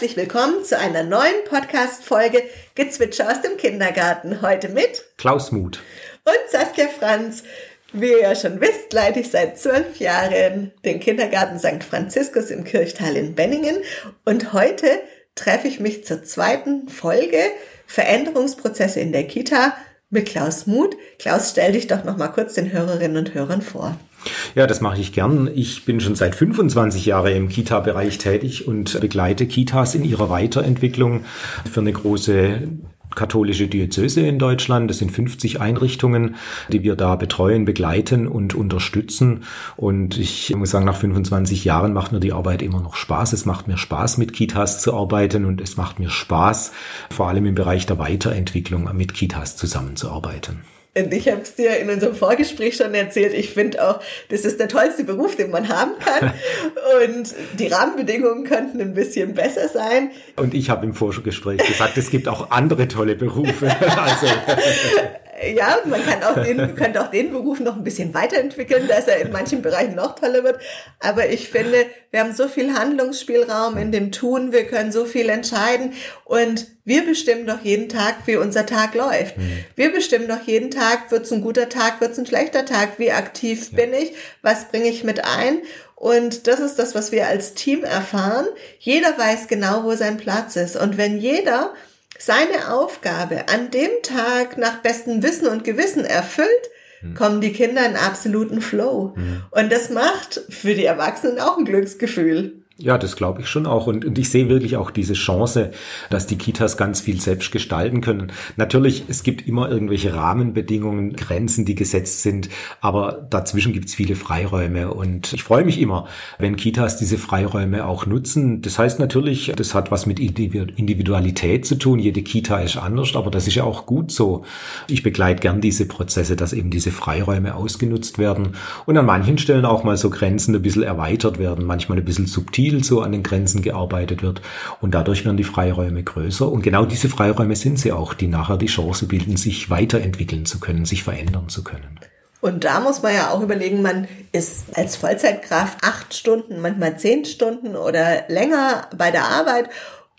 herzlich willkommen zu einer neuen Podcast-Folge Gezwitscher aus dem Kindergarten. Heute mit Klaus Muth und Saskia Franz. Wie ihr ja schon wisst, leite ich seit zwölf Jahren den Kindergarten St. Franziskus im Kirchtal in Benningen und heute treffe ich mich zur zweiten Folge Veränderungsprozesse in der Kita mit Klaus Muth. Klaus, stell dich doch noch mal kurz den Hörerinnen und Hörern vor. Ja, das mache ich gern. Ich bin schon seit 25 Jahren im Kita-Bereich tätig und begleite Kitas in ihrer Weiterentwicklung für eine große katholische Diözese in Deutschland. Das sind 50 Einrichtungen, die wir da betreuen, begleiten und unterstützen. Und ich muss sagen, nach 25 Jahren macht mir die Arbeit immer noch Spaß. Es macht mir Spaß, mit Kitas zu arbeiten und es macht mir Spaß, vor allem im Bereich der Weiterentwicklung mit Kitas zusammenzuarbeiten. Und ich habe es dir in unserem Vorgespräch schon erzählt. Ich finde auch, das ist der tollste Beruf, den man haben kann. Und die Rahmenbedingungen könnten ein bisschen besser sein. Und ich habe im Vorgespräch gesagt, es gibt auch andere tolle Berufe. also. Ja, man kann auch den, könnte auch den Beruf noch ein bisschen weiterentwickeln, dass er in manchen Bereichen noch toller wird. Aber ich finde, wir haben so viel Handlungsspielraum in dem Tun, wir können so viel entscheiden und wir bestimmen doch jeden Tag, wie unser Tag läuft. Mhm. Wir bestimmen doch jeden Tag, wird es ein guter Tag, wird es ein schlechter Tag, wie aktiv ja. bin ich, was bringe ich mit ein. Und das ist das, was wir als Team erfahren. Jeder weiß genau, wo sein Platz ist. Und wenn jeder seine Aufgabe an dem Tag nach bestem Wissen und Gewissen erfüllt, hm. kommen die Kinder in absoluten Flow. Mhm. Und das macht für die Erwachsenen auch ein Glücksgefühl. Ja, das glaube ich schon auch. Und, und ich sehe wirklich auch diese Chance, dass die Kitas ganz viel selbst gestalten können. Natürlich, es gibt immer irgendwelche Rahmenbedingungen, Grenzen, die gesetzt sind, aber dazwischen gibt es viele Freiräume. Und ich freue mich immer, wenn Kitas diese Freiräume auch nutzen. Das heißt natürlich, das hat was mit Individualität zu tun. Jede Kita ist anders, aber das ist ja auch gut so. Ich begleite gern diese Prozesse, dass eben diese Freiräume ausgenutzt werden und an manchen Stellen auch mal so Grenzen ein bisschen erweitert werden, manchmal ein bisschen subtil viel so an den Grenzen gearbeitet wird. Und dadurch werden die Freiräume größer. Und genau diese Freiräume sind sie auch, die nachher die Chance bilden, sich weiterentwickeln zu können, sich verändern zu können. Und da muss man ja auch überlegen, man ist als Vollzeitkraft acht Stunden, manchmal zehn Stunden oder länger bei der Arbeit.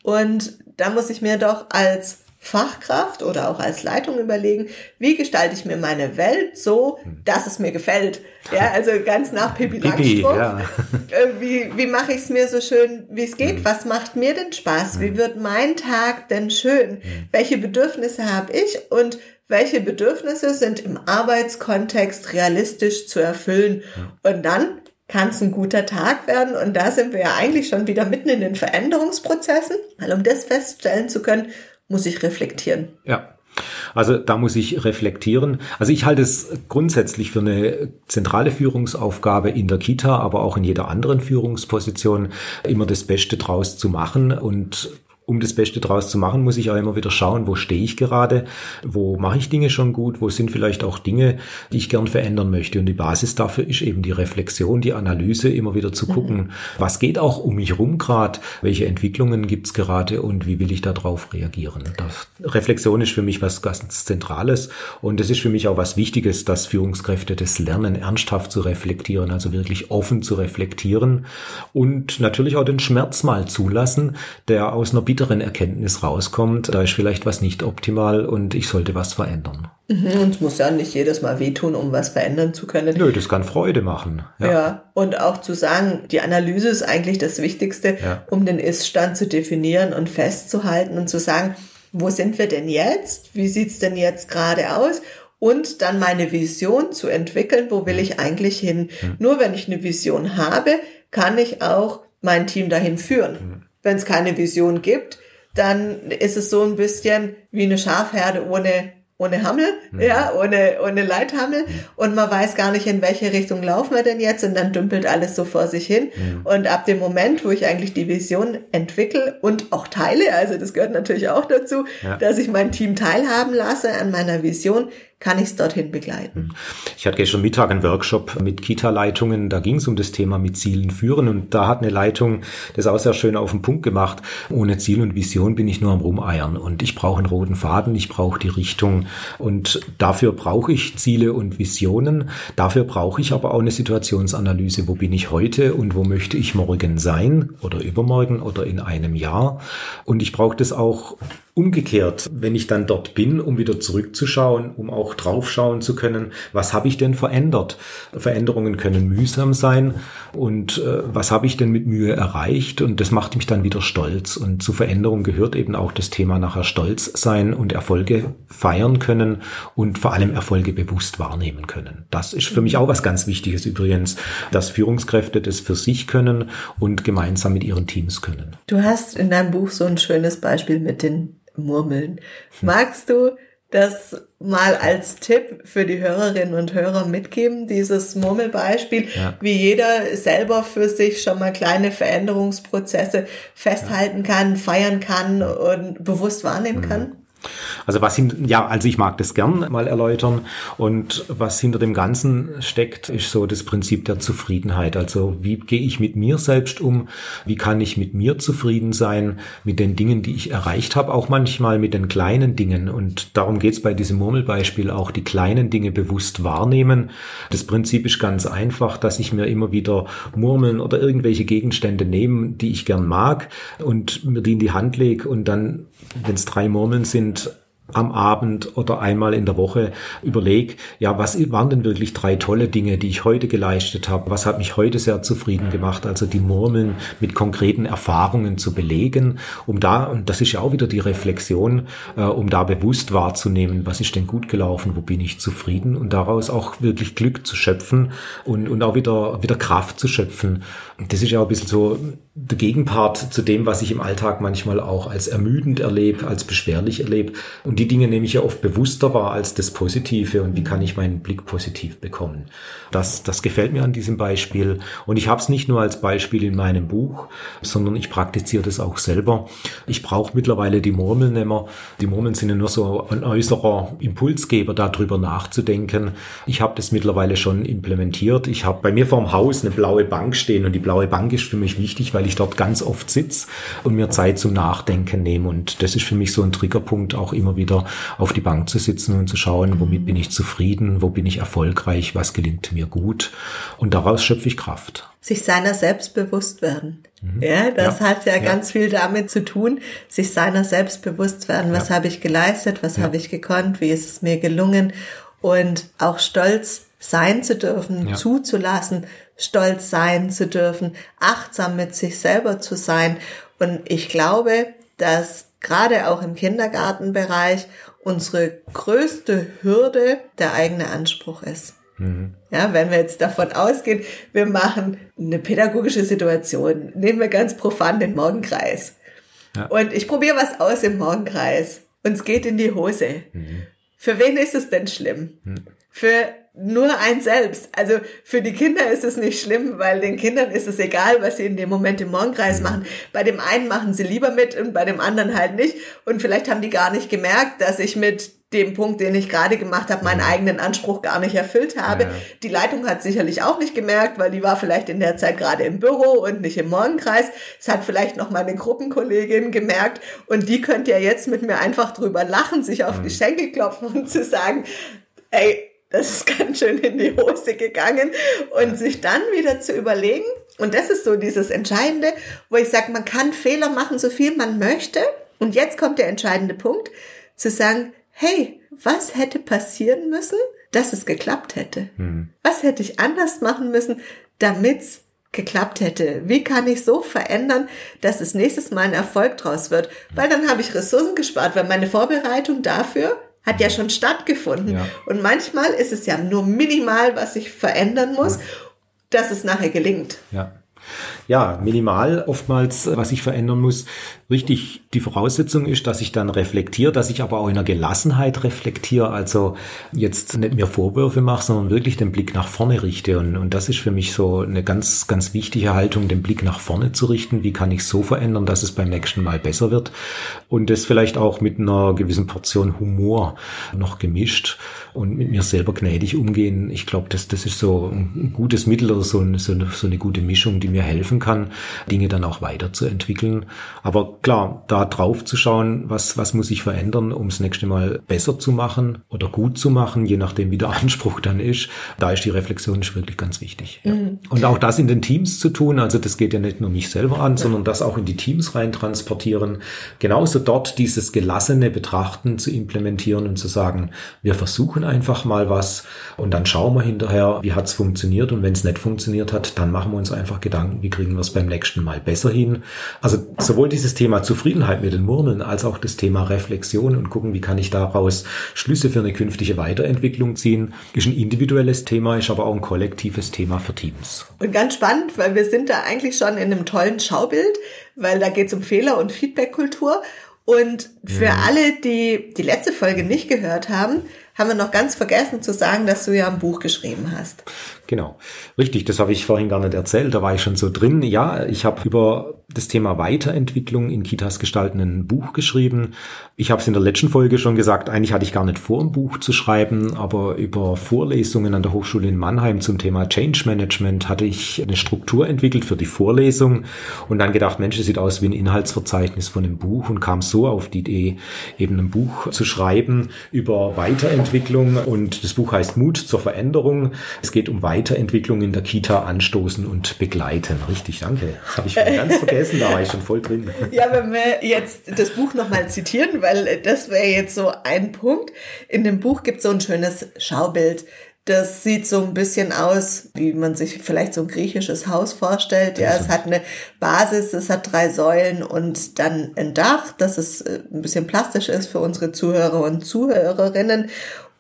Und da muss ich mir doch als Fachkraft oder auch als Leitung überlegen, wie gestalte ich mir meine Welt so, dass es mir gefällt. Ja, also ganz nach Pippi Langstrumpf. Ja. Äh, wie, wie mache ich es mir so schön, wie es geht? Mhm. Was macht mir denn Spaß? Wie mhm. wird mein Tag denn schön? Welche Bedürfnisse habe ich und welche Bedürfnisse sind im Arbeitskontext realistisch zu erfüllen? Und dann kann es ein guter Tag werden. Und da sind wir ja eigentlich schon wieder mitten in den Veränderungsprozessen, weil um das feststellen zu können, muss ich reflektieren. Ja. Also da muss ich reflektieren. Also ich halte es grundsätzlich für eine zentrale Führungsaufgabe in der Kita, aber auch in jeder anderen Führungsposition, immer das Beste draus zu machen und um das Beste draus zu machen, muss ich auch immer wieder schauen, wo stehe ich gerade, wo mache ich Dinge schon gut, wo sind vielleicht auch Dinge, die ich gern verändern möchte. Und die Basis dafür ist eben die Reflexion, die Analyse, immer wieder zu gucken, mhm. was geht auch um mich rum gerade, welche Entwicklungen gibt's gerade und wie will ich darauf reagieren. Das, Reflexion ist für mich was ganz Zentrales und es ist für mich auch was Wichtiges, dass Führungskräfte das lernen, ernsthaft zu reflektieren, also wirklich offen zu reflektieren und natürlich auch den Schmerz mal zulassen, der aus einer bitteren Erkenntnis rauskommt, da ist vielleicht was nicht optimal und ich sollte was verändern. Mhm, und es muss ja nicht jedes Mal wehtun, um was verändern zu können. Nö, das kann Freude machen. Ja, ja und auch zu sagen, die Analyse ist eigentlich das Wichtigste, ja. um den Ist-Stand zu definieren und festzuhalten und zu sagen, wo sind wir denn jetzt? Wie sieht's denn jetzt gerade aus? Und dann meine Vision zu entwickeln, wo will ich eigentlich hin? Mhm. Nur wenn ich eine Vision habe, kann ich auch mein Team dahin führen. Wenn es keine Vision gibt, dann ist es so ein bisschen wie eine Schafherde ohne ohne Hammel, mhm. ja, ohne, ohne Leithammel. Mhm. Und man weiß gar nicht, in welche Richtung laufen wir denn jetzt. Und dann dümpelt alles so vor sich hin. Mhm. Und ab dem Moment, wo ich eigentlich die Vision entwickle und auch teile, also das gehört natürlich auch dazu, ja. dass ich mein Team teilhaben lasse an meiner Vision, kann ich es dorthin begleiten. Ich hatte gestern Mittag einen Workshop mit Kita-Leitungen, da ging es um das Thema mit Zielen führen und da hat eine Leitung das auch sehr schön auf den Punkt gemacht. Ohne Ziel und Vision bin ich nur am Rumeiern und ich brauche einen roten Faden, ich brauche die Richtung und dafür brauche ich Ziele und Visionen. Dafür brauche ich aber auch eine Situationsanalyse. Wo bin ich heute und wo möchte ich morgen sein oder übermorgen oder in einem Jahr? Und ich brauche das auch Umgekehrt, wenn ich dann dort bin, um wieder zurückzuschauen, um auch draufschauen zu können, was habe ich denn verändert? Veränderungen können mühsam sein und äh, was habe ich denn mit Mühe erreicht? Und das macht mich dann wieder stolz. Und zu Veränderung gehört eben auch das Thema nachher stolz sein und Erfolge feiern können und vor allem Erfolge bewusst wahrnehmen können. Das ist für mich auch was ganz Wichtiges übrigens, dass Führungskräfte das für sich können und gemeinsam mit ihren Teams können. Du hast in deinem Buch so ein schönes Beispiel mit den Murmeln. Magst du das mal als Tipp für die Hörerinnen und Hörer mitgeben, dieses Murmelbeispiel, ja. wie jeder selber für sich schon mal kleine Veränderungsprozesse festhalten ja. kann, feiern kann und bewusst wahrnehmen mhm. kann? Also was hin, ja, also ich mag das gern mal erläutern. Und was hinter dem Ganzen steckt, ist so das Prinzip der Zufriedenheit. Also wie gehe ich mit mir selbst um? Wie kann ich mit mir zufrieden sein? Mit den Dingen, die ich erreicht habe, auch manchmal mit den kleinen Dingen. Und darum geht es bei diesem Murmelbeispiel auch, die kleinen Dinge bewusst wahrnehmen. Das Prinzip ist ganz einfach, dass ich mir immer wieder Murmeln oder irgendwelche Gegenstände nehme, die ich gern mag und mir die in die Hand lege und dann, wenn es drei Murmeln sind, am Abend oder einmal in der Woche überlege, ja, was waren denn wirklich drei tolle Dinge, die ich heute geleistet habe? Was hat mich heute sehr zufrieden gemacht? Also die Murmeln mit konkreten Erfahrungen zu belegen, um da, und das ist ja auch wieder die Reflexion, äh, um da bewusst wahrzunehmen, was ist denn gut gelaufen, wo bin ich zufrieden und daraus auch wirklich Glück zu schöpfen und, und auch wieder, wieder Kraft zu schöpfen. Das ist ja auch ein bisschen so der Gegenpart zu dem, was ich im Alltag manchmal auch als ermüdend erlebe, als beschwerlich erlebe. Und die Dinge nehme ich ja oft bewusster wahr als das Positive und wie kann ich meinen Blick positiv bekommen. Das, das gefällt mir an diesem Beispiel. Und ich habe es nicht nur als Beispiel in meinem Buch, sondern ich praktiziere das auch selber. Ich brauche mittlerweile die Murmeln immer. Die Murmeln sind ja nur so ein äußerer Impulsgeber, darüber nachzudenken. Ich habe das mittlerweile schon implementiert. Ich habe bei mir vorm Haus eine blaue Bank stehen und die blaue Bank ist für mich wichtig, weil ich dort ganz oft sitze und mir Zeit zum Nachdenken nehme. Und das ist für mich so ein Triggerpunkt, auch immer wieder wieder auf die Bank zu sitzen und zu schauen, womit bin ich zufrieden, wo bin ich erfolgreich, was gelingt mir gut. Und daraus schöpfe ich Kraft. Sich seiner selbst bewusst werden. Mhm. Ja, das ja. hat ja, ja, ganz viel damit zu tun, sich seiner selbst bewusst werden. Was ja. habe ich geleistet? Was habe ich gekonnt? Wie ist es mir gelungen? Und auch stolz sein zu dürfen, zuzulassen, stolz sein zu dürfen, achtsam mit sich selber zu sein. Und ich glaube, dass gerade auch im Kindergartenbereich unsere größte Hürde der eigene Anspruch ist. Mhm. Ja, wenn wir jetzt davon ausgehen, wir machen eine pädagogische Situation, nehmen wir ganz profan den Morgenkreis. Ja. Und ich probiere was aus im Morgenkreis und es geht in die Hose. Mhm. Für wen ist es denn schlimm? Mhm. Für nur ein selbst. Also für die Kinder ist es nicht schlimm, weil den Kindern ist es egal, was sie in dem Moment im Morgenkreis mhm. machen. Bei dem einen machen sie lieber mit und bei dem anderen halt nicht. Und vielleicht haben die gar nicht gemerkt, dass ich mit dem Punkt, den ich gerade gemacht habe, meinen mhm. eigenen Anspruch gar nicht erfüllt habe. Ja. Die Leitung hat sicherlich auch nicht gemerkt, weil die war vielleicht in der Zeit gerade im Büro und nicht im Morgenkreis. Es hat vielleicht noch meine Gruppenkollegin gemerkt und die könnte ja jetzt mit mir einfach drüber lachen, sich auf mhm. die Schenkel klopfen und zu sagen, ey, das ist ganz schön in die Hose gegangen und sich dann wieder zu überlegen, und das ist so dieses Entscheidende, wo ich sage, man kann Fehler machen, so viel man möchte. Und jetzt kommt der entscheidende Punkt, zu sagen, hey, was hätte passieren müssen, dass es geklappt hätte? Mhm. Was hätte ich anders machen müssen, damit's geklappt hätte? Wie kann ich so verändern, dass es nächstes Mal ein Erfolg draus wird? Weil dann habe ich Ressourcen gespart, weil meine Vorbereitung dafür hat ja schon stattgefunden. Ja. Und manchmal ist es ja nur minimal, was ich verändern muss, dass es nachher gelingt. Ja. Ja, minimal oftmals, was ich verändern muss. Richtig, die Voraussetzung ist, dass ich dann reflektiere, dass ich aber auch in der Gelassenheit reflektiere, also jetzt nicht mehr Vorwürfe mache, sondern wirklich den Blick nach vorne richte. Und, und das ist für mich so eine ganz, ganz wichtige Haltung, den Blick nach vorne zu richten. Wie kann ich so verändern, dass es beim nächsten Mal besser wird? Und das vielleicht auch mit einer gewissen Portion Humor noch gemischt und mit mir selber gnädig umgehen. Ich glaube, das, das ist so ein gutes Mittel oder so, so, so eine gute Mischung, die mir helfen kann, Dinge dann auch weiterzuentwickeln. Aber klar, da drauf zu schauen, was, was muss ich verändern, um das nächste Mal besser zu machen oder gut zu machen, je nachdem, wie der Anspruch dann ist. Da ist die Reflexion wirklich ganz wichtig. Ja. Mhm. Und auch das in den Teams zu tun, also das geht ja nicht nur mich selber an, sondern das auch in die Teams rein transportieren. Genauso dort dieses gelassene Betrachten zu implementieren und zu sagen, wir versuchen einfach mal was und dann schauen wir hinterher, wie hat's funktioniert und wenn es nicht funktioniert hat, dann machen wir uns einfach Gedanken, wie kriegen wir es beim nächsten Mal besser hin. Also sowohl dieses Thema Thema Zufriedenheit mit den Murmeln als auch das Thema Reflexion und gucken, wie kann ich daraus Schlüsse für eine künftige Weiterentwicklung ziehen, ist ein individuelles Thema, ist aber auch ein kollektives Thema für Teams. Und ganz spannend, weil wir sind da eigentlich schon in einem tollen Schaubild, weil da geht es um Fehler- und Feedbackkultur. Und für ja. alle, die die letzte Folge nicht gehört haben, haben wir noch ganz vergessen zu sagen, dass du ja ein Buch geschrieben hast. Genau, richtig, das habe ich vorhin gar nicht erzählt, da war ich schon so drin. Ja, ich habe über das Thema Weiterentwicklung in Kitas gestalten ein Buch geschrieben. Ich habe es in der letzten Folge schon gesagt, eigentlich hatte ich gar nicht vor, ein Buch zu schreiben, aber über Vorlesungen an der Hochschule in Mannheim zum Thema Change Management hatte ich eine Struktur entwickelt für die Vorlesung und dann gedacht, Mensch, es sieht aus wie ein Inhaltsverzeichnis von einem Buch und kam so auf die Idee, eben ein Buch zu schreiben über Weiterentwicklung und das Buch heißt Mut zur Veränderung. Es geht um Weiterentwicklung in der Kita anstoßen und begleiten. Richtig, danke. Habe ich ganz vergessen, da war ich schon voll drin. Ja, wenn wir jetzt das Buch nochmal zitieren, weil das wäre jetzt so ein Punkt. In dem Buch gibt es so ein schönes Schaubild. Das sieht so ein bisschen aus, wie man sich vielleicht so ein griechisches Haus vorstellt. Ja, es hat eine Basis, es hat drei Säulen und dann ein Dach, dass es äh, ein bisschen plastisch ist für unsere Zuhörer und Zuhörerinnen.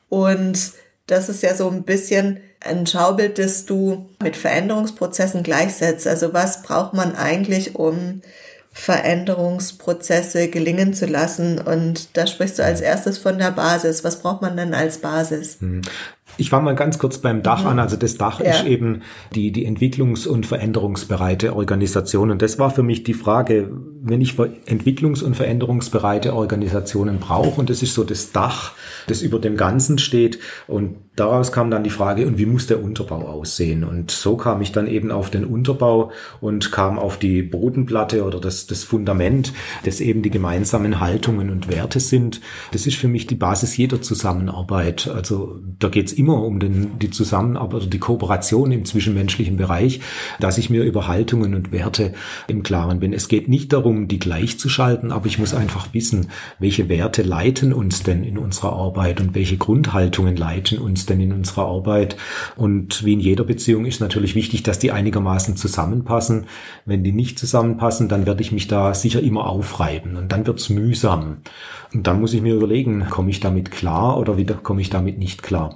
Und das ist ja so ein bisschen ein Schaubild, das du mit Veränderungsprozessen gleichsetzt. Also was braucht man eigentlich, um Veränderungsprozesse gelingen zu lassen? Und da sprichst du als erstes von der Basis. Was braucht man denn als Basis? Ich fange mal ganz kurz beim Dach mhm. an. Also das Dach ja. ist eben die, die entwicklungs- und veränderungsbereite Organisation. Und das war für mich die Frage, wenn ich entwicklungs- und veränderungsbereite Organisationen brauche, und das ist so das Dach, das über dem Ganzen steht. Und daraus kam dann die Frage, und wie muss der Unterbau aussehen? Und so kam ich dann eben auf den Unterbau und kam auf die Bodenplatte oder das, das Fundament, das eben die gemeinsamen Haltungen und Werte sind. Das ist für mich die Basis jeder Zusammenarbeit. Also da geht es immer um den, die Zusammenarbeit oder die Kooperation im zwischenmenschlichen Bereich, dass ich mir über Haltungen und Werte im Klaren bin. Es geht nicht darum, die gleichzuschalten, aber ich muss einfach wissen, welche Werte leiten uns denn in unserer Arbeit und welche Grundhaltungen leiten uns denn in unserer Arbeit. Und wie in jeder Beziehung ist natürlich wichtig, dass die einigermaßen zusammenpassen. Wenn die nicht zusammenpassen, dann werde ich mich da sicher immer aufreiben und dann wird's mühsam. Und dann muss ich mir überlegen, komme ich damit klar oder wieder komme ich damit nicht klar.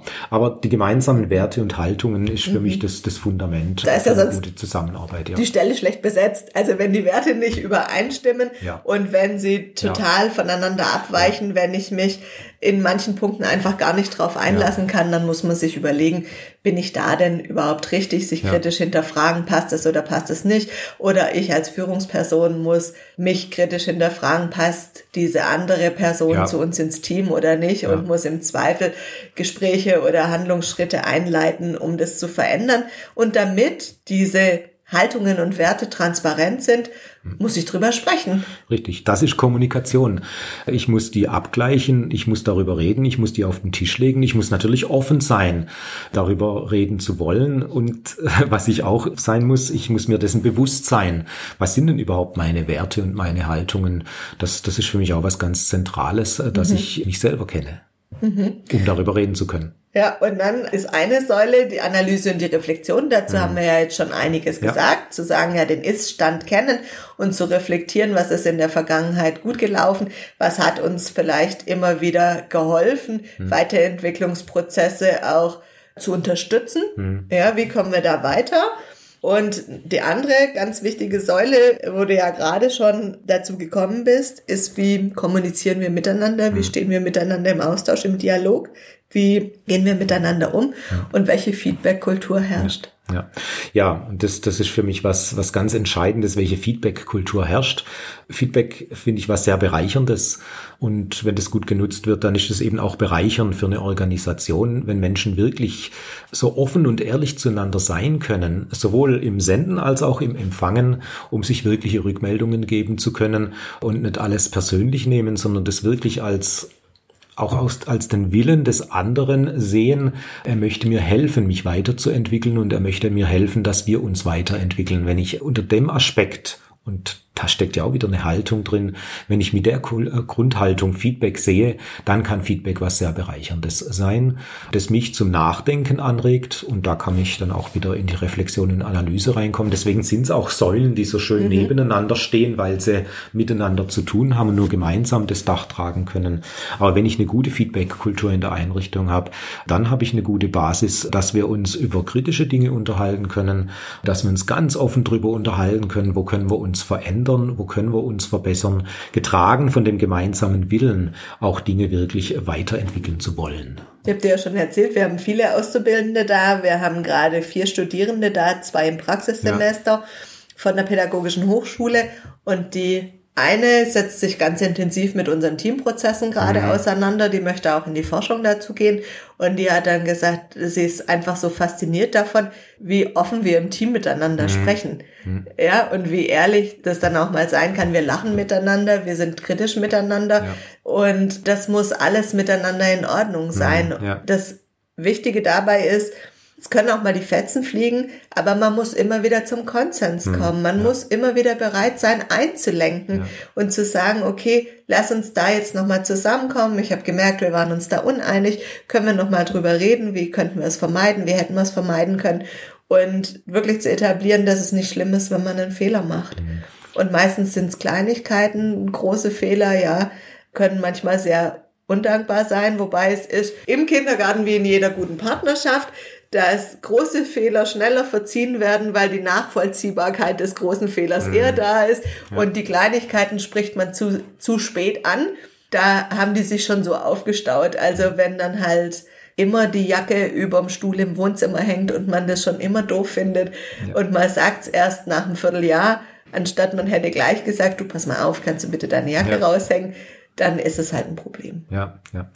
Die gemeinsamen Werte und Haltungen ist für mhm. mich das, das Fundament da ist ja sonst gute Zusammenarbeit. Ja. Die Stelle schlecht besetzt. Also wenn die Werte nicht übereinstimmen ja. und wenn sie total ja. voneinander abweichen, wenn ich mich in manchen Punkten einfach gar nicht drauf einlassen kann, dann muss man sich überlegen, bin ich da denn überhaupt richtig, sich kritisch hinterfragen, passt es oder passt es nicht? Oder ich als Führungsperson muss mich kritisch hinterfragen, passt diese andere Person zu uns ins Team oder nicht? Und muss im Zweifel Gespräche oder Handlungsschritte einleiten, um das zu verändern. Und damit diese Haltungen und Werte transparent sind, muss ich drüber sprechen. Richtig, das ist Kommunikation. Ich muss die abgleichen, ich muss darüber reden, ich muss die auf den Tisch legen, ich muss natürlich offen sein, darüber reden zu wollen und was ich auch sein muss, ich muss mir dessen bewusst sein. Was sind denn überhaupt meine Werte und meine Haltungen? Das, das ist für mich auch was ganz Zentrales, dass mhm. ich mich selber kenne, mhm. um darüber reden zu können. Ja, und dann ist eine Säule die Analyse und die Reflexion. Dazu mhm. haben wir ja jetzt schon einiges ja. gesagt. Zu sagen, ja, den Ist-Stand kennen und zu reflektieren, was ist in der Vergangenheit gut gelaufen, was hat uns vielleicht immer wieder geholfen, mhm. Weiterentwicklungsprozesse auch zu unterstützen. Mhm. Ja, wie kommen wir da weiter? Und die andere ganz wichtige Säule, wo du ja gerade schon dazu gekommen bist, ist, wie kommunizieren wir miteinander, wie mhm. stehen wir miteinander im Austausch, im Dialog, wie gehen wir miteinander um ja. und welche Feedback-Kultur herrscht. Ja, ja, und das, das ist für mich was, was ganz Entscheidendes, welche Feedback-Kultur herrscht. Feedback finde ich was sehr Bereicherndes. Und wenn das gut genutzt wird, dann ist es eben auch bereichernd für eine Organisation, wenn Menschen wirklich so offen und ehrlich zueinander sein können, sowohl im Senden als auch im Empfangen, um sich wirkliche Rückmeldungen geben zu können und nicht alles persönlich nehmen, sondern das wirklich als auch aus, als den Willen des anderen sehen, er möchte mir helfen, mich weiterzuentwickeln und er möchte mir helfen, dass wir uns weiterentwickeln. Wenn ich unter dem Aspekt und da steckt ja auch wieder eine Haltung drin. Wenn ich mit der äh, Grundhaltung Feedback sehe, dann kann Feedback was sehr bereicherndes sein, das mich zum Nachdenken anregt und da kann ich dann auch wieder in die Reflexion und Analyse reinkommen. Deswegen sind es auch Säulen, die so schön mhm. nebeneinander stehen, weil sie miteinander zu tun haben und nur gemeinsam das Dach tragen können. Aber wenn ich eine gute Feedback-Kultur in der Einrichtung habe, dann habe ich eine gute Basis, dass wir uns über kritische Dinge unterhalten können, dass wir uns ganz offen drüber unterhalten können, wo können wir uns verändern verändern, wo können wir uns verbessern, getragen von dem gemeinsamen Willen, auch Dinge wirklich weiterentwickeln zu wollen. Ich habe dir ja schon erzählt, wir haben viele Auszubildende da, wir haben gerade vier Studierende da, zwei im Praxissemester ja. von der Pädagogischen Hochschule und die eine setzt sich ganz intensiv mit unseren Teamprozessen gerade mhm. auseinander, die möchte auch in die Forschung dazu gehen und die hat dann gesagt, sie ist einfach so fasziniert davon, wie offen wir im Team miteinander mhm. sprechen. Mhm. Ja, und wie ehrlich das dann auch mal sein kann. Wir lachen miteinander, wir sind kritisch miteinander ja. und das muss alles miteinander in Ordnung sein. Mhm. Ja. Das Wichtige dabei ist, es können auch mal die Fetzen fliegen, aber man muss immer wieder zum Konsens hm, kommen. Man ja. muss immer wieder bereit sein, einzulenken ja. und zu sagen, okay, lass uns da jetzt nochmal zusammenkommen. Ich habe gemerkt, wir waren uns da uneinig. Können wir nochmal drüber reden? Wie könnten wir es vermeiden? Wie hätten wir es vermeiden können? Und wirklich zu etablieren, dass es nicht schlimm ist, wenn man einen Fehler macht. Mhm. Und meistens sind es Kleinigkeiten, große Fehler, ja, können manchmal sehr undankbar sein, wobei es ist im Kindergarten wie in jeder guten Partnerschaft dass große Fehler schneller verziehen werden, weil die Nachvollziehbarkeit des großen Fehlers mhm. eher da ist ja. und die Kleinigkeiten spricht man zu, zu spät an. Da haben die sich schon so aufgestaut. Also wenn dann halt immer die Jacke überm Stuhl im Wohnzimmer hängt und man das schon immer doof findet ja. und man sagt's erst nach einem Vierteljahr, anstatt man hätte gleich gesagt, du pass mal auf, kannst du bitte deine Jacke ja. raushängen, dann ist es halt ein Problem. Ja, ja.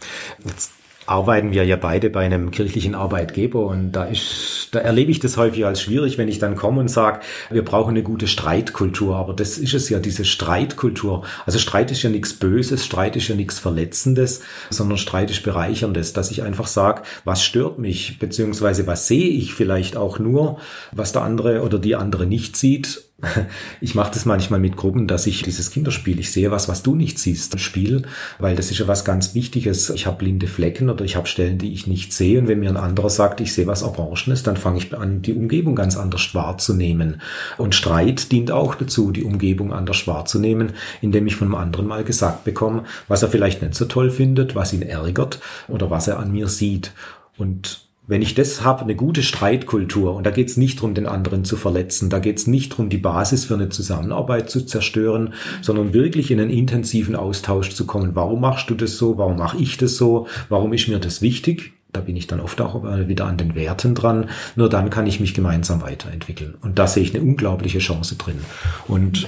Jetzt arbeiten wir ja beide bei einem kirchlichen Arbeitgeber und da ist, da erlebe ich das häufig als schwierig, wenn ich dann komme und sage, wir brauchen eine gute Streitkultur. Aber das ist es ja, diese Streitkultur. Also Streit ist ja nichts Böses, Streit ist ja nichts Verletzendes, sondern Streit ist Bereicherndes, dass ich einfach sage, was stört mich, beziehungsweise was sehe ich vielleicht auch nur, was der andere oder die andere nicht sieht ich mache das manchmal mit Gruppen, dass ich dieses Kinderspiel, ich sehe was, was du nicht siehst, Spiel, weil das ist ja was ganz Wichtiges. Ich habe blinde Flecken oder ich habe Stellen, die ich nicht sehe. Und wenn mir ein anderer sagt, ich sehe was Orangenes, dann fange ich an, die Umgebung ganz anders wahrzunehmen. Und Streit dient auch dazu, die Umgebung anders wahrzunehmen, indem ich von einem anderen mal gesagt bekomme, was er vielleicht nicht so toll findet, was ihn ärgert oder was er an mir sieht. Und wenn ich das habe, eine gute Streitkultur, und da geht es nicht darum, den anderen zu verletzen, da geht es nicht darum, die Basis für eine Zusammenarbeit zu zerstören, sondern wirklich in einen intensiven Austausch zu kommen. Warum machst du das so? Warum mache ich das so? Warum ist mir das wichtig? Da bin ich dann oft auch wieder an den Werten dran. Nur dann kann ich mich gemeinsam weiterentwickeln. Und da sehe ich eine unglaubliche Chance drin. Und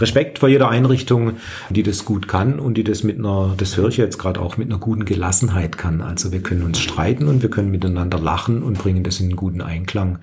Respekt vor jeder Einrichtung, die das gut kann und die das mit einer, das höre ich jetzt gerade auch, mit einer guten Gelassenheit kann. Also wir können uns streiten und wir können miteinander lachen und bringen das in einen guten Einklang.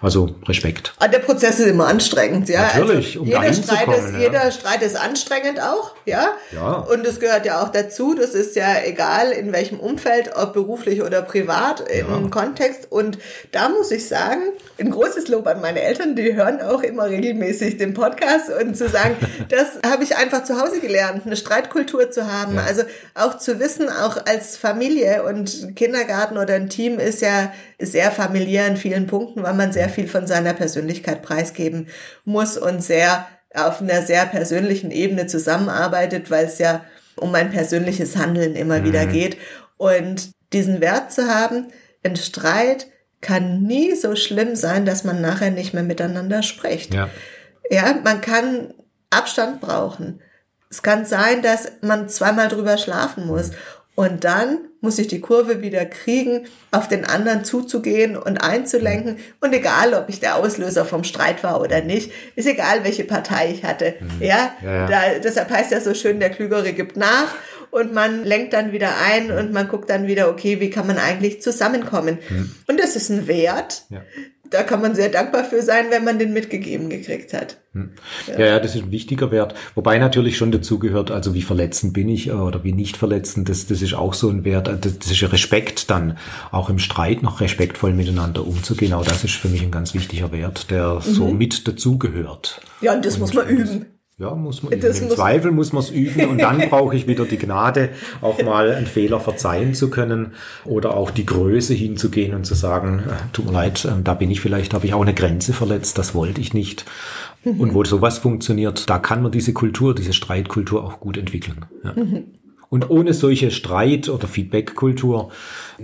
Also Respekt. Aber ah, der Prozess ist immer anstrengend, ja. Natürlich, also um jeder Streit ist, ja. Jeder Streit ist anstrengend auch, ja. Ja. Und es gehört ja auch dazu. Das ist ja egal in welchem Umfeld, ob beruflich oder privat im ja. Kontext. Und da muss ich sagen, ein großes Lob an meine Eltern, die hören auch immer regelmäßig den Podcast und zu sagen, das habe ich einfach zu Hause gelernt, eine Streitkultur zu haben. Ja. Also auch zu wissen, auch als Familie und Kindergarten oder ein Team ist ja sehr familiär in vielen Punkten, weil man sehr viel von seiner Persönlichkeit preisgeben muss und sehr auf einer sehr persönlichen Ebene zusammenarbeitet, weil es ja um ein persönliches Handeln immer mhm. wieder geht. Und diesen Wert zu haben, ein Streit kann nie so schlimm sein, dass man nachher nicht mehr miteinander spricht. Ja. Ja, man kann Abstand brauchen. Es kann sein, dass man zweimal drüber schlafen muss. Und dann muss ich die Kurve wieder kriegen, auf den anderen zuzugehen und einzulenken. Und egal, ob ich der Auslöser vom Streit war oder nicht, ist egal, welche Partei ich hatte. Ja, Ja, ja. Da, deshalb heißt ja so schön, der Klügere gibt nach. Und man lenkt dann wieder ein und man guckt dann wieder, okay, wie kann man eigentlich zusammenkommen? Und das ist ein Wert. Ja. Da kann man sehr dankbar für sein, wenn man den mitgegeben gekriegt hat. Ja, ja, das ist ein wichtiger Wert. Wobei natürlich schon dazugehört, also wie verletzend bin ich äh, oder wie nicht verletzend, das, das ist auch so ein Wert. Das, das ist Respekt dann, auch im Streit noch respektvoll miteinander umzugehen. Auch das ist für mich ein ganz wichtiger Wert, der so mit dazugehört. Ja, und das muss man üben. Ja, muss man. Das Im muss- Zweifel muss man es üben und dann brauche ich wieder die Gnade, auch mal einen Fehler verzeihen zu können oder auch die Größe hinzugehen und zu sagen, äh, tut mir leid, äh, da bin ich vielleicht, habe ich auch eine Grenze verletzt, das wollte ich nicht. Und wo sowas funktioniert, da kann man diese Kultur, diese Streitkultur auch gut entwickeln. Ja. Und ohne solche Streit- oder Feedback-Kultur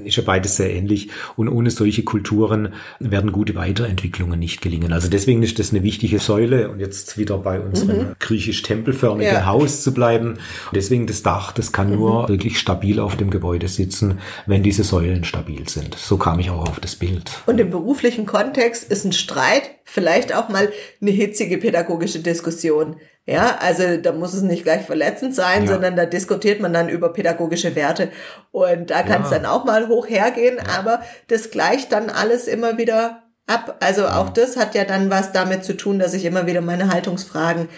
ist ja beides sehr ähnlich. Und ohne solche Kulturen werden gute Weiterentwicklungen nicht gelingen. Also deswegen ist das eine wichtige Säule. Und jetzt wieder bei unserem griechisch-tempelförmigen Ja. Haus zu bleiben. Und deswegen das Dach, das kann nur wirklich stabil auf dem Gebäude sitzen, wenn diese Säulen stabil sind. So kam ich auch auf das Bild. Und im beruflichen Kontext ist ein Streit vielleicht auch mal eine hitzige pädagogische Diskussion. Ja, also da muss es nicht gleich verletzend sein, Ja. sondern da diskutiert man dann über pädagogische Werte. Und da kann es Ja. dann auch mal hoch hergehen, aber das gleicht dann alles immer wieder ab. Also auch das hat ja dann was damit zu tun, dass ich immer wieder meine Haltungsfragen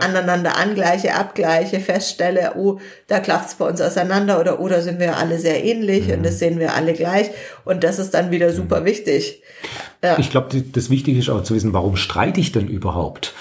aneinander angleiche, abgleiche, feststelle, oh, da klafft's bei uns auseinander oder oh, da sind wir alle sehr ähnlich und das sehen wir alle gleich. Und das ist dann wieder super wichtig. Ich glaube, das Wichtige ist auch zu wissen, warum streite ich denn überhaupt?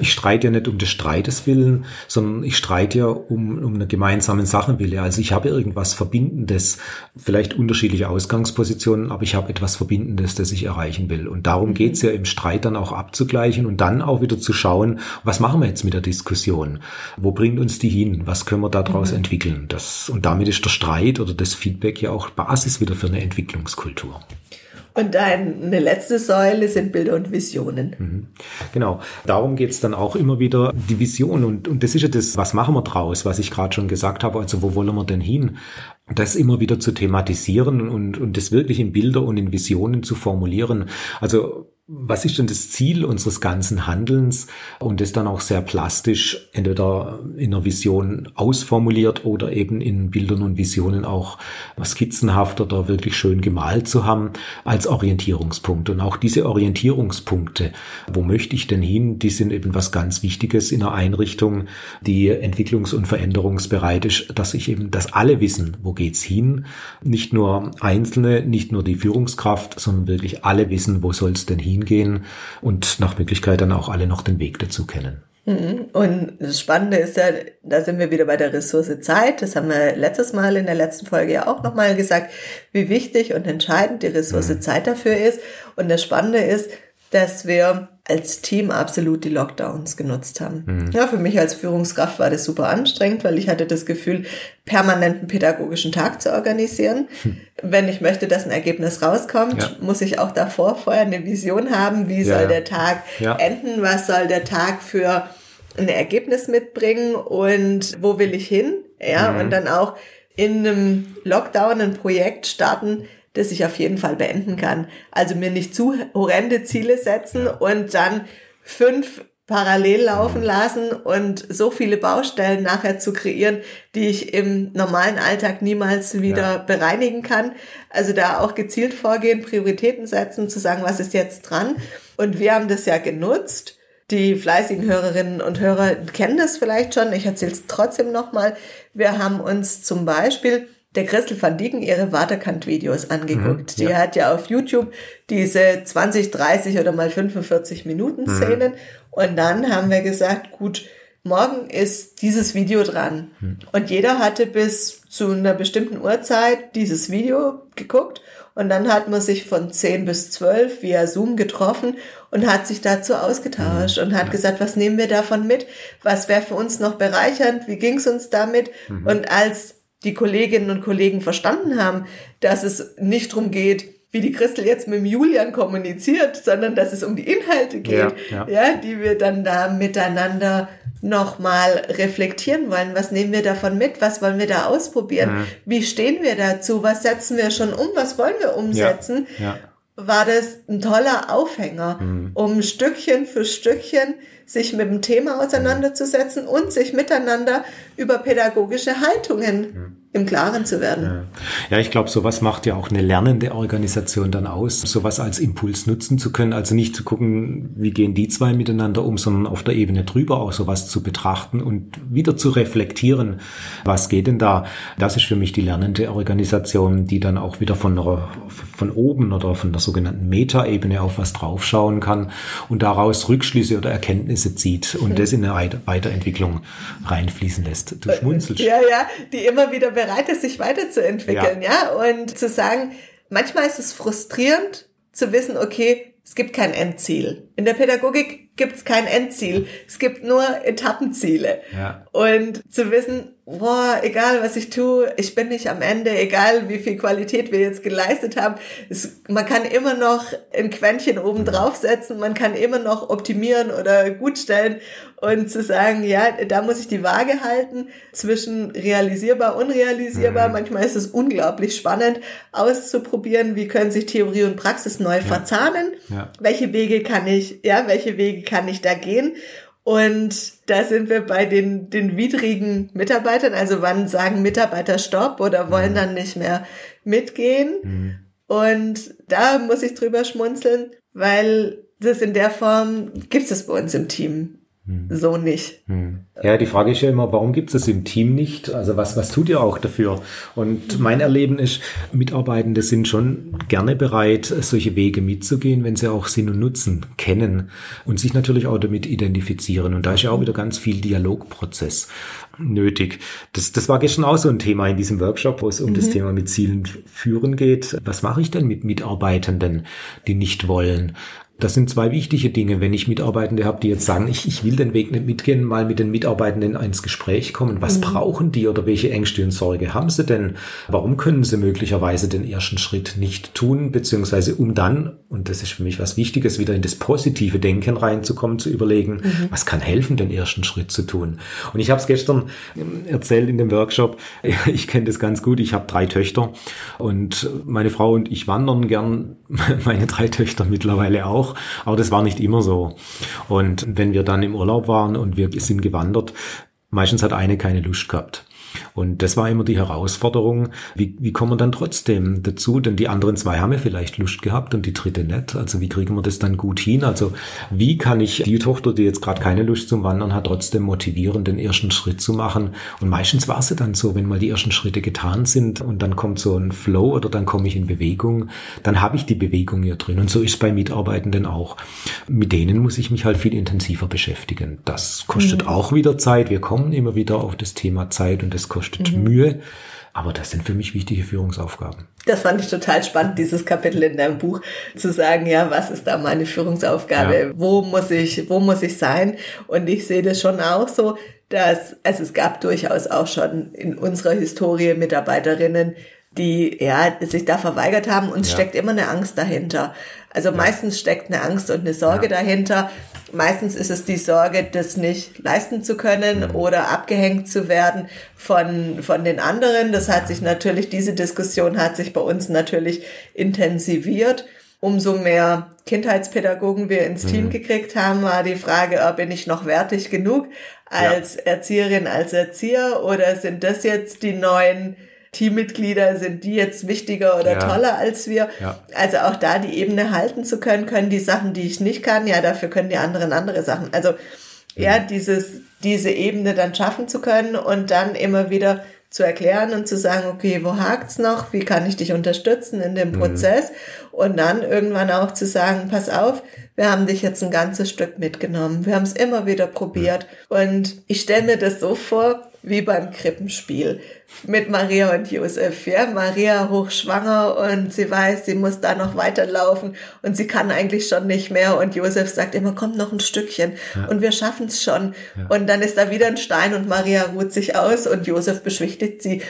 Ich streite ja nicht um des Streites willen, sondern ich streite ja um, um eine gemeinsame Sache willen. Also ich habe irgendwas Verbindendes, vielleicht unterschiedliche Ausgangspositionen, aber ich habe etwas Verbindendes, das ich erreichen will. Und darum geht's ja im Streit dann auch abzugleichen und dann auch wieder zu schauen, was machen wir jetzt mit der Diskussion? Wo bringt uns die hin? Was können wir daraus entwickeln? Das, und damit ist der Streit oder das Feedback ja auch Basis wieder für eine Entwicklungskultur. Und eine letzte Säule sind Bilder und Visionen. Genau, darum geht's dann auch immer wieder, die Vision. Und, und das ist ja das, was machen wir draus, was ich gerade schon gesagt habe, also wo wollen wir denn hin? Das immer wieder zu thematisieren und, und das wirklich in Bilder und in Visionen zu formulieren. Also was ist denn das Ziel unseres ganzen Handelns und das dann auch sehr plastisch entweder in einer Vision ausformuliert oder eben in Bildern und Visionen auch skizzenhaft oder wirklich schön gemalt zu haben als Orientierungspunkt. Und auch diese Orientierungspunkte, wo möchte ich denn hin, die sind eben was ganz Wichtiges in einer Einrichtung, die entwicklungs- und veränderungsbereit ist, dass ich eben, dass alle wissen, wo geht's hin. Nicht nur Einzelne, nicht nur die Führungskraft, sondern wirklich alle wissen, wo soll's denn hingehen und nach Möglichkeit dann auch alle noch den Weg dazu kennen. Und das Spannende ist ja, da sind wir wieder bei der Ressource Zeit. Das haben wir letztes Mal in der letzten Folge ja auch nochmal gesagt, wie wichtig und entscheidend die Ressource Zeit dafür ist. Und das Spannende ist, dass wir als Team absolut die Lockdowns genutzt haben. Ja, für mich als Führungskraft war das super anstrengend, weil ich hatte das Gefühl, permanenten pädagogischen Tag zu organisieren. Wenn ich möchte, dass ein Ergebnis rauskommt, Ja. muss ich auch davor vorher eine Vision haben, wie Ja, soll der Tag Ja. enden, was soll der Tag für ein Ergebnis mitbringen und wo will ich hin? Ja, und dann auch in einem Lockdown ein Projekt starten, das ich auf jeden Fall beenden kann. Also mir nicht zu horrende Ziele setzen und dann fünf parallel laufen lassen und so viele Baustellen nachher zu kreieren, die ich im normalen Alltag niemals wieder Ja. bereinigen kann. Also da auch gezielt vorgehen, Prioritäten setzen, zu sagen, was ist jetzt dran. Und wir haben das ja genutzt. Die fleißigen Hörerinnen und Hörer kennen das vielleicht schon. Ich erzähle es trotzdem nochmal. Wir haben uns zum Beispiel der Christel van Dieken ihre Waterkant-Videos angeguckt. Die ja. hat ja auf YouTube diese 20, 30 oder mal 45 Minuten Szenen. Und dann haben wir gesagt, gut, morgen ist dieses Video dran. Und jeder hatte bis zu einer bestimmten Uhrzeit dieses Video geguckt. Und dann hat man sich von 10 bis 12 via Zoom getroffen und hat sich dazu ausgetauscht und hat gesagt, was nehmen wir davon mit? Was wäre für uns noch bereichernd? Wie ging es uns damit? Und als die Kolleginnen und Kollegen verstanden haben, dass es nicht darum geht, wie die Christel jetzt mit dem Julian kommuniziert, sondern dass es um die Inhalte geht, ja, ja. ja die wir dann da miteinander nochmal reflektieren wollen. Was nehmen wir davon mit? Was wollen wir da ausprobieren? Mhm. Wie stehen wir dazu? Was setzen wir schon um? Was wollen wir umsetzen? Ja. War das ein toller Aufhänger, mhm. um Stückchen für Stückchen sich mit dem Thema auseinanderzusetzen und sich miteinander über pädagogische Haltungen mhm im Klaren zu werden. Ja, ja ich glaube, sowas macht ja auch eine lernende Organisation dann aus, sowas als Impuls nutzen zu können. Also nicht zu gucken, wie gehen die zwei miteinander um, sondern auf der Ebene drüber auch sowas zu betrachten und wieder zu reflektieren, was geht denn da. Das ist für mich die lernende Organisation, die dann auch wieder von, einer, von oben oder von der sogenannten Meta-Ebene auf was draufschauen kann und daraus Rückschlüsse oder Erkenntnisse zieht und mhm. das in eine Weiterentwicklung reinfließen lässt. Du schmunzelst. Ja, ja, die immer wieder bereit ist, sich weiterzuentwickeln, ja. ja, und zu sagen, manchmal ist es frustrierend zu wissen, okay, es gibt kein Endziel. In der Pädagogik gibt es kein Endziel. Es gibt nur Etappenziele. Ja. Und zu wissen, boah, egal was ich tue, ich bin nicht am Ende, egal wie viel Qualität wir jetzt geleistet haben. Es, man kann immer noch ein Quäntchen oben draufsetzen, man kann immer noch optimieren oder gutstellen und zu sagen, ja, da muss ich die Waage halten zwischen realisierbar, unrealisierbar. Mhm. Manchmal ist es unglaublich spannend auszuprobieren, wie können sich Theorie und Praxis neu ja. verzahnen. Ja. Welche Wege kann ich, ja, welche Wege kann ich da gehen? Und da sind wir bei den, den widrigen Mitarbeitern. Also wann sagen Mitarbeiter Stopp oder wollen mhm. dann nicht mehr mitgehen? Mhm. Und da muss ich drüber schmunzeln, weil das in der Form gibt es bei uns im Team. So nicht. Hm. Ja, die Frage ist ja immer, warum gibt es das im Team nicht? Also was, was tut ihr auch dafür? Und mein Erleben ist, Mitarbeitende sind schon gerne bereit, solche Wege mitzugehen, wenn sie auch Sinn und Nutzen kennen und sich natürlich auch damit identifizieren. Und da ist ja auch wieder ganz viel Dialogprozess nötig. Das, das war gestern auch so ein Thema in diesem Workshop, wo es um mhm. das Thema mit Zielen führen geht. Was mache ich denn mit Mitarbeitenden, die nicht wollen? Das sind zwei wichtige Dinge. Wenn ich Mitarbeitende habe, die jetzt sagen, ich, ich will den Weg nicht mitgehen, mal mit den Mitarbeitenden ins Gespräch kommen. Was mhm. brauchen die oder welche Ängste und Sorge haben sie denn? Warum können sie möglicherweise den ersten Schritt nicht tun? Beziehungsweise um dann, und das ist für mich was Wichtiges, wieder in das positive Denken reinzukommen, zu überlegen, mhm. was kann helfen, den ersten Schritt zu tun? Und ich habe es gestern ähm, erzählt in dem Workshop. Ich kenne das ganz gut. Ich habe drei Töchter und meine Frau und ich wandern gern, meine drei Töchter mittlerweile auch auch, aber das war nicht immer so. Und wenn wir dann im Urlaub waren und wir sind gewandert, meistens hat eine keine Lust gehabt. Und das war immer die Herausforderung, wie, wie kommen wir dann trotzdem dazu? Denn die anderen zwei haben ja vielleicht Lust gehabt und die dritte nicht. Also wie kriegen wir das dann gut hin? Also wie kann ich die Tochter, die jetzt gerade keine Lust zum Wandern hat, trotzdem motivieren, den ersten Schritt zu machen? Und meistens war es dann so, wenn mal die ersten Schritte getan sind und dann kommt so ein Flow oder dann komme ich in Bewegung, dann habe ich die Bewegung hier drin. Und so ist es bei Mitarbeitenden auch. Mit denen muss ich mich halt viel intensiver beschäftigen. Das kostet mhm. auch wieder Zeit. Wir kommen immer wieder auf das Thema Zeit und das kostet mhm. Mühe. Aber das sind für mich wichtige Führungsaufgaben. Das fand ich total spannend, dieses Kapitel in deinem Buch, zu sagen, ja, was ist da meine Führungsaufgabe? Ja. Wo muss ich, wo muss ich sein? Und ich sehe das schon auch so, dass, also es gab durchaus auch schon in unserer Historie Mitarbeiterinnen, die ja sich da verweigert haben und ja. steckt immer eine Angst dahinter. Also ja. meistens steckt eine Angst und eine Sorge ja. dahinter. Meistens ist es die Sorge, das nicht leisten zu können mhm. oder abgehängt zu werden von, von den anderen. Das hat sich natürlich, diese Diskussion hat sich bei uns natürlich intensiviert. Umso mehr Kindheitspädagogen wir ins Team mhm. gekriegt haben, war die Frage, oh, bin ich noch wertig genug als ja. Erzieherin, als Erzieher oder sind das jetzt die neuen Teammitglieder, sind die jetzt wichtiger oder ja. toller als wir? Ja. Also auch da die Ebene halten zu können, können die Sachen, die ich nicht kann, ja, dafür können die anderen andere Sachen. Also ja, mhm. dieses, diese Ebene dann schaffen zu können und dann immer wieder zu erklären und zu sagen, okay, wo hakt's noch? Wie kann ich dich unterstützen in dem mhm. Prozess? Und dann irgendwann auch zu sagen, pass auf, wir haben dich jetzt ein ganzes Stück mitgenommen. Wir haben es immer wieder probiert. Und ich stelle mir das so vor, wie beim Krippenspiel mit Maria und Josef. Ja, Maria hochschwanger und sie weiß, sie muss da noch weiterlaufen und sie kann eigentlich schon nicht mehr. Und Josef sagt immer, komm noch ein Stückchen ja. und wir schaffen es schon. Ja. Und dann ist da wieder ein Stein und Maria ruht sich aus und Josef beschwichtigt sie.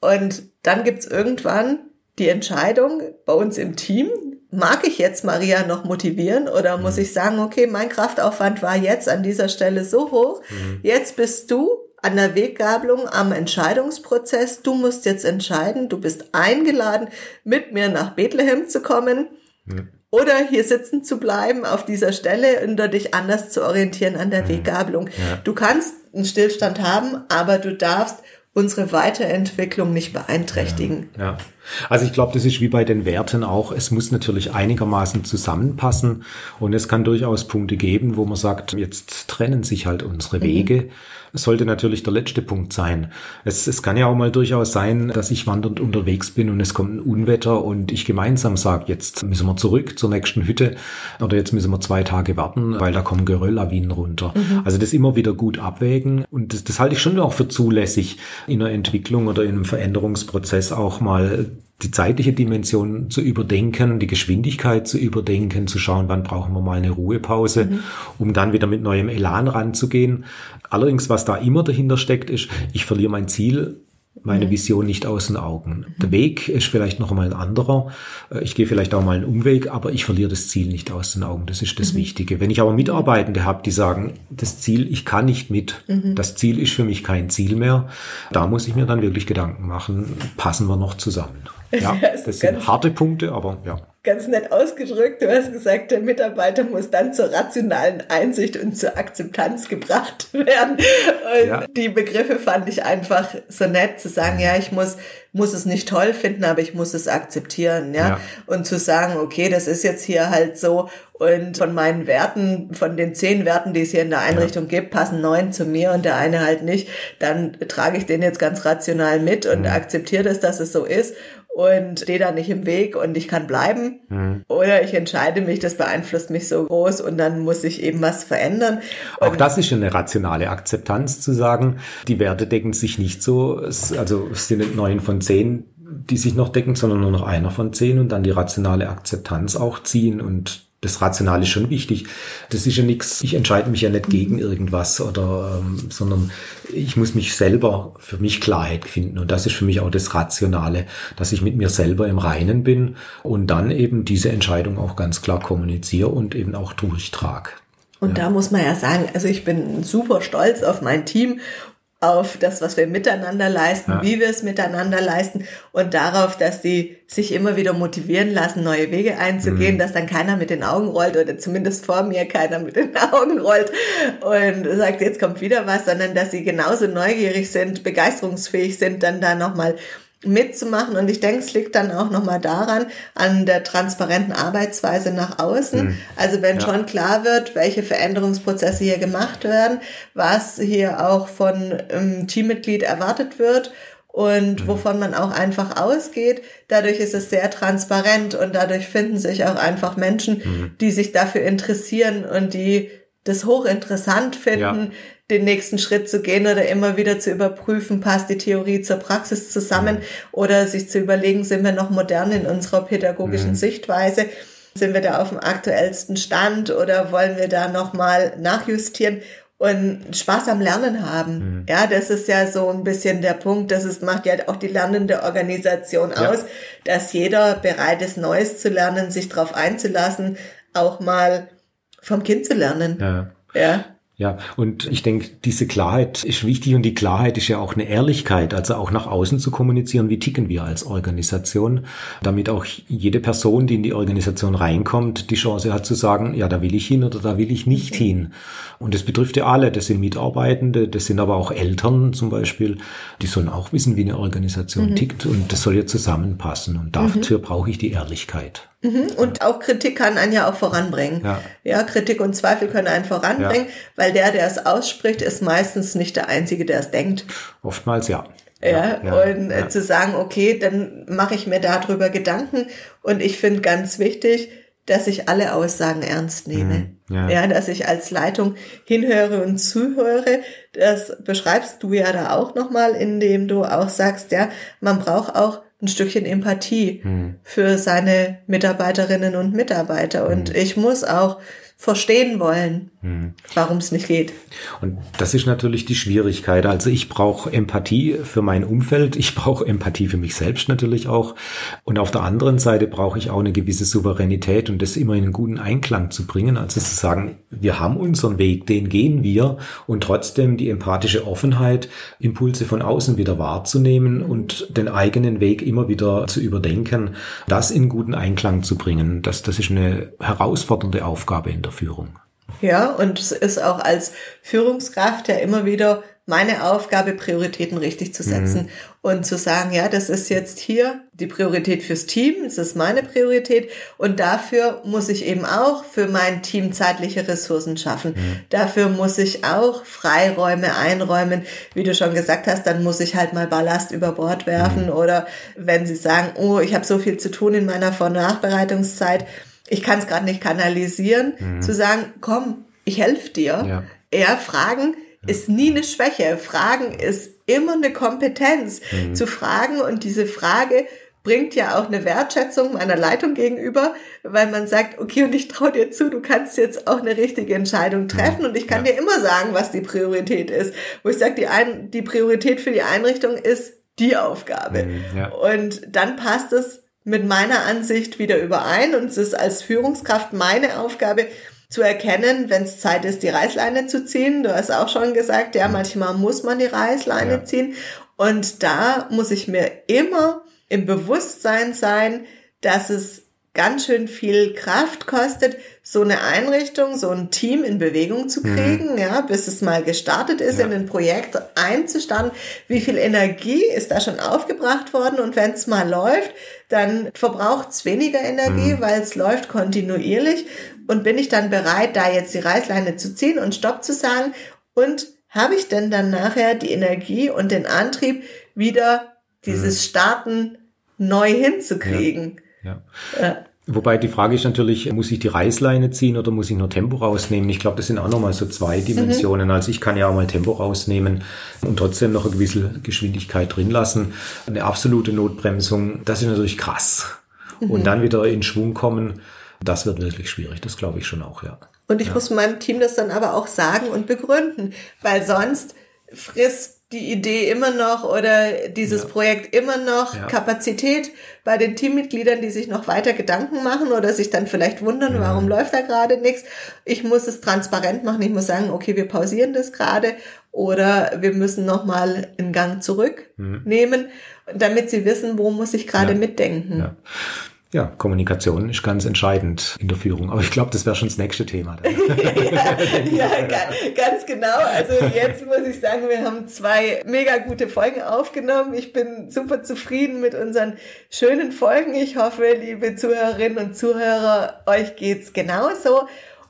Und dann gibt's irgendwann die Entscheidung bei uns im Team, mag ich jetzt Maria noch motivieren oder muss mhm. ich sagen, okay, mein Kraftaufwand war jetzt an dieser Stelle so hoch, mhm. jetzt bist du an der Weggabelung am Entscheidungsprozess, du musst jetzt entscheiden, du bist eingeladen, mit mir nach Bethlehem zu kommen. Mhm. Oder hier sitzen zu bleiben auf dieser Stelle und dich anders zu orientieren an der Weggabelung. Ja. Du kannst einen Stillstand haben, aber du darfst unsere Weiterentwicklung nicht beeinträchtigen. Ja, ja. Also ich glaube, das ist wie bei den Werten auch. Es muss natürlich einigermaßen zusammenpassen und es kann durchaus Punkte geben, wo man sagt, jetzt trennen sich halt unsere mhm. Wege. Mhm. Es sollte natürlich der letzte Punkt sein. Es, es kann ja auch mal durchaus sein, dass ich wandernd unterwegs bin und es kommt ein Unwetter und ich gemeinsam sage, jetzt müssen wir zurück zur nächsten Hütte oder jetzt müssen wir zwei Tage warten, weil da kommen Gerölllawinen runter. Mhm. Also das immer wieder gut abwägen und das, das halte ich schon auch für zulässig in einer Entwicklung oder in einem Veränderungsprozess auch mal die zeitliche Dimension zu überdenken, die Geschwindigkeit zu überdenken, zu schauen, wann brauchen wir mal eine Ruhepause, mhm. um dann wieder mit neuem Elan ranzugehen. Allerdings, was da immer dahinter steckt, ist, ich verliere mein Ziel meine mhm. Vision nicht aus den Augen. Der Weg ist vielleicht noch einmal ein anderer. Äh, ich gehe vielleicht auch mal einen Umweg, aber ich verliere das Ziel nicht aus den Augen. Das ist das mhm. Wichtige. Wenn ich aber Mitarbeitende habe, die sagen, das Ziel, ich kann nicht mit, mhm. das Ziel ist für mich kein Ziel mehr, da muss ich mir dann wirklich Gedanken machen, passen wir noch zusammen. Ja, das sind harte Punkte, aber ja ganz nett ausgedrückt. Du hast gesagt, der Mitarbeiter muss dann zur rationalen Einsicht und zur Akzeptanz gebracht werden. Und ja. die Begriffe fand ich einfach so nett zu sagen, ja, ich muss, muss es nicht toll finden, aber ich muss es akzeptieren, ja. ja. Und zu sagen, okay, das ist jetzt hier halt so und von meinen Werten, von den zehn Werten, die es hier in der Einrichtung ja. gibt, passen neun zu mir und der eine halt nicht, dann trage ich den jetzt ganz rational mit und mhm. akzeptiere das, dass es so ist und stehe da nicht im Weg und ich kann bleiben. Mhm. Oder ich entscheide mich, das beeinflusst mich so groß und dann muss ich eben was verändern. Und Auch das ist eine rationale Akzeptanz zu sagen, die Werte decken sich nicht so, also es sind neun von zehn, die sich noch decken, sondern nur noch einer von zehn und dann die rationale Akzeptanz auch ziehen und das Rationale ist schon wichtig. Das ist ja nichts, ich entscheide mich ja nicht gegen irgendwas oder, ähm, sondern ich muss mich selber für mich Klarheit finden. Und das ist für mich auch das Rationale, dass ich mit mir selber im Reinen bin und dann eben diese Entscheidung auch ganz klar kommuniziere und eben auch durchtrage. Und ja. da muss man ja sagen, also ich bin super stolz auf mein Team auf das, was wir miteinander leisten, ja. wie wir es miteinander leisten und darauf, dass die sich immer wieder motivieren lassen, neue Wege einzugehen, mhm. dass dann keiner mit den Augen rollt oder zumindest vor mir keiner mit den Augen rollt und sagt, jetzt kommt wieder was, sondern dass sie genauso neugierig sind, begeisterungsfähig sind, dann da nochmal mitzumachen. Und ich denke, es liegt dann auch nochmal daran, an der transparenten Arbeitsweise nach außen. Mhm. Also wenn ja. schon klar wird, welche Veränderungsprozesse hier gemacht werden, was hier auch von einem Teammitglied erwartet wird und mhm. wovon man auch einfach ausgeht. Dadurch ist es sehr transparent und dadurch finden sich auch einfach Menschen, mhm. die sich dafür interessieren und die das hochinteressant finden, ja den nächsten Schritt zu gehen oder immer wieder zu überprüfen, passt die Theorie zur Praxis zusammen mhm. oder sich zu überlegen, sind wir noch modern in unserer pädagogischen mhm. Sichtweise? Sind wir da auf dem aktuellsten Stand oder wollen wir da nochmal nachjustieren? und Spaß am Lernen haben. Mhm. Ja, das ist ja so ein bisschen der Punkt, das ist, macht ja auch die lernende Organisation ja. aus, dass jeder bereit ist, Neues zu lernen, sich darauf einzulassen, auch mal vom Kind zu lernen. Ja. ja. Ja, und ich denke, diese Klarheit ist wichtig und die Klarheit ist ja auch eine Ehrlichkeit, also auch nach außen zu kommunizieren, wie ticken wir als Organisation, damit auch jede Person, die in die Organisation reinkommt, die Chance hat zu sagen, ja, da will ich hin oder da will ich nicht hin. Und das betrifft ja alle, das sind Mitarbeitende, das sind aber auch Eltern zum Beispiel, die sollen auch wissen, wie eine Organisation mhm. tickt und das soll ja zusammenpassen und dafür mhm. brauche ich die Ehrlichkeit. Mhm. Und auch Kritik kann einen ja auch voranbringen. Ja. ja, Kritik und Zweifel können einen voranbringen, ja. weil der, der es ausspricht, ist meistens nicht der Einzige, der es denkt. Oftmals ja. Ja, ja und ja. zu sagen, okay, dann mache ich mir darüber Gedanken. Und ich finde ganz wichtig, dass ich alle Aussagen ernst nehme. Mhm. Ja. ja, dass ich als Leitung hinhöre und zuhöre. Das beschreibst du ja da auch nochmal, indem du auch sagst, ja, man braucht auch ein Stückchen Empathie hm. für seine Mitarbeiterinnen und Mitarbeiter. Und hm. ich muss auch verstehen wollen, hm. warum es nicht geht. Und das ist natürlich die Schwierigkeit. Also ich brauche Empathie für mein Umfeld, ich brauche Empathie für mich selbst natürlich auch. Und auf der anderen Seite brauche ich auch eine gewisse Souveränität und das immer in einen guten Einklang zu bringen. Also zu sagen, wir haben unseren Weg, den gehen wir und trotzdem die empathische Offenheit, Impulse von außen wieder wahrzunehmen und den eigenen Weg immer wieder zu überdenken, das in guten Einklang zu bringen. Das, das ist eine herausfordernde Aufgabe in der Führung. Ja, und es ist auch als Führungskraft ja immer wieder meine Aufgabe, Prioritäten richtig zu setzen mhm. und zu sagen, ja, das ist jetzt hier die Priorität fürs Team, das ist meine Priorität und dafür muss ich eben auch für mein Team zeitliche Ressourcen schaffen. Mhm. Dafür muss ich auch Freiräume einräumen. Wie du schon gesagt hast, dann muss ich halt mal Ballast über Bord werfen mhm. oder wenn sie sagen, oh, ich habe so viel zu tun in meiner Vor- und Nachbereitungszeit, ich kann es gerade nicht kanalisieren, mhm. zu sagen, komm, ich helfe dir. Ja. Eher fragen ja. ist nie eine Schwäche. Fragen ist immer eine Kompetenz. Mhm. Zu fragen und diese Frage bringt ja auch eine Wertschätzung meiner Leitung gegenüber, weil man sagt, okay, und ich traue dir zu, du kannst jetzt auch eine richtige Entscheidung treffen mhm. und ich kann ja. dir immer sagen, was die Priorität ist. Wo ich sage, die, Ein die Priorität für die Einrichtung ist die Aufgabe. Mhm, ja. Und dann passt es mit meiner Ansicht wieder überein und es ist als Führungskraft meine Aufgabe zu erkennen, wenn es Zeit ist, die Reißleine zu ziehen. Du hast auch schon gesagt, ja, manchmal muss man die Reißleine ja. ziehen und da muss ich mir immer im Bewusstsein sein, dass es ganz schön viel Kraft kostet, so eine Einrichtung, so ein Team in Bewegung zu mhm. kriegen, mhm. ja, bis es mal gestartet ist, ja. in ein Projekt einzustanden. Wie viel Energie ist da schon aufgebracht worden? Und wenn es mal läuft, dann verbraucht es weniger Energie, mhm. weil es läuft kontinuierlich. Und bin ich dann bereit, da jetzt die Reißleine zu ziehen und Stopp zu sagen? Und habe ich denn dann nachher die Energie und den Antrieb, wieder dieses mhm. Starten neu hinzukriegen? Ja. Ja. Äh. Wobei die Frage ist natürlich, muss ich die Reißleine ziehen oder muss ich nur Tempo rausnehmen? Ich glaube, das sind auch nochmal so zwei Dimensionen. Mhm. Also ich kann ja auch mal Tempo rausnehmen und trotzdem noch eine gewisse Geschwindigkeit drin lassen. Eine absolute Notbremsung, das ist natürlich krass. Mhm. Und dann wieder in Schwung kommen, das wird wirklich schwierig. Das glaube ich schon auch, ja. Und ich ja. muss meinem Team das dann aber auch sagen und begründen, weil sonst frisst die Idee immer noch oder dieses ja. Projekt immer noch ja. Kapazität bei den Teammitgliedern, die sich noch weiter Gedanken machen oder sich dann vielleicht wundern, ja. warum läuft da gerade nichts. Ich muss es transparent machen. Ich muss sagen, okay, wir pausieren das gerade oder wir müssen noch mal einen Gang zurücknehmen, mhm. damit sie wissen, wo muss ich gerade mitdenken. Ja, Kommunikation ist ganz entscheidend in der Führung. Aber ich glaube, das wäre schon das nächste Thema. ja, ja, ganz genau. Also jetzt muss ich sagen, wir haben zwei mega gute Folgen aufgenommen. Ich bin super zufrieden mit unseren schönen Folgen. Ich hoffe, liebe Zuhörerinnen und Zuhörer, euch geht's genauso.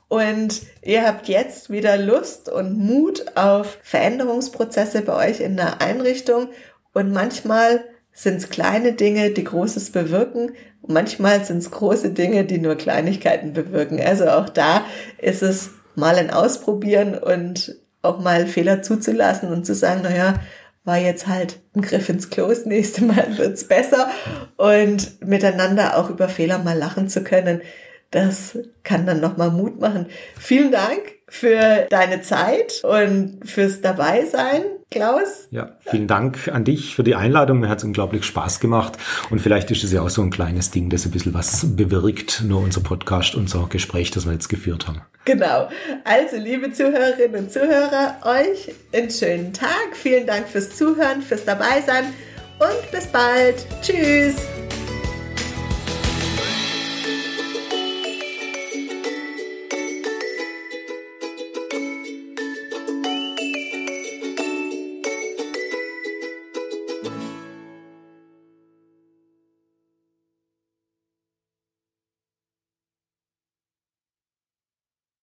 Und ihr habt jetzt wieder Lust und Mut auf Veränderungsprozesse bei euch in der Einrichtung. Und manchmal sind es kleine Dinge, die Großes bewirken. Manchmal sind es große Dinge, die nur Kleinigkeiten bewirken. Also auch da ist es mal ein Ausprobieren und auch mal Fehler zuzulassen und zu sagen, naja, war jetzt halt ein Griff ins Klo, das nächste Mal wird's besser und miteinander auch über Fehler mal lachen zu können. Das kann dann nochmal Mut machen. Vielen Dank für deine Zeit und fürs Dabeisein, Klaus. Ja, vielen Dank an dich für die Einladung. Mir hat es unglaublich Spaß gemacht. Und vielleicht ist es ja auch so ein kleines Ding, das ein bisschen was bewirkt, nur unser Podcast, unser Gespräch, das wir jetzt geführt haben. Genau. Also, liebe Zuhörerinnen und Zuhörer, euch einen schönen Tag. Vielen Dank fürs Zuhören, fürs Dabeisein und bis bald. Tschüss.